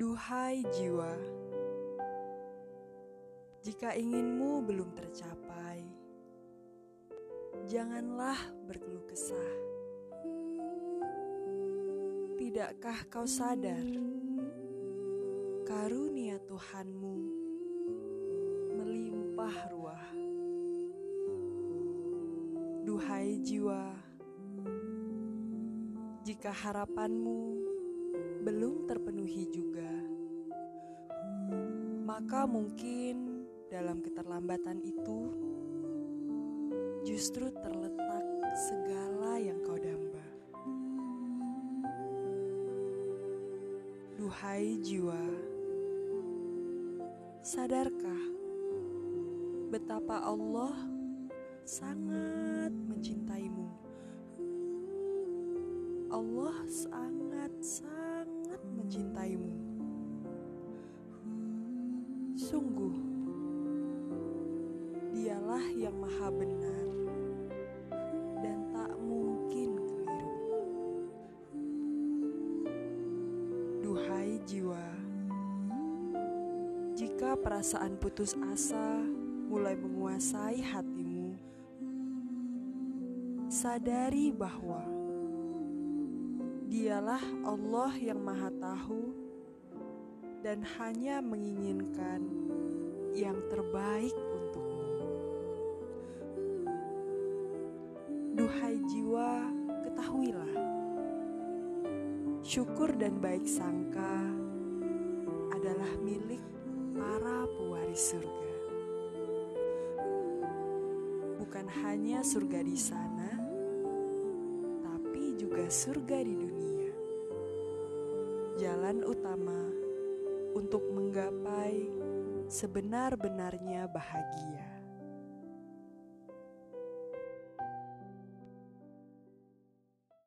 Duhai jiwa, jika inginmu belum tercapai, janganlah berkeluh kesah. Tidakkah kau sadar karunia Tuhanmu melimpah ruah? Duhai jiwa, jika harapanmu belum terpenuhi juga, maka mungkin dalam keterlambatan itu justru terletak segala yang kau damba. Duhai jiwa, sadarkah betapa Allah sangat mencintaimu? Allah sangat-sangat mencintaimu. Sungguh, Dialah yang Maha Benar dan tak mungkin keliru. Duhai jiwa, jika perasaan putus asa mulai menguasai hatimu, sadari bahwa Dialah Allah yang Maha Tahu dan hanya menginginkan yang terbaik untukmu. Duhai jiwa, ketahuilah, syukur dan baik sangka adalah milik para pewaris surga. Bukan hanya surga di sana, tapi juga surga di dunia jalan utama untuk menggapai sebenar-benarnya bahagia.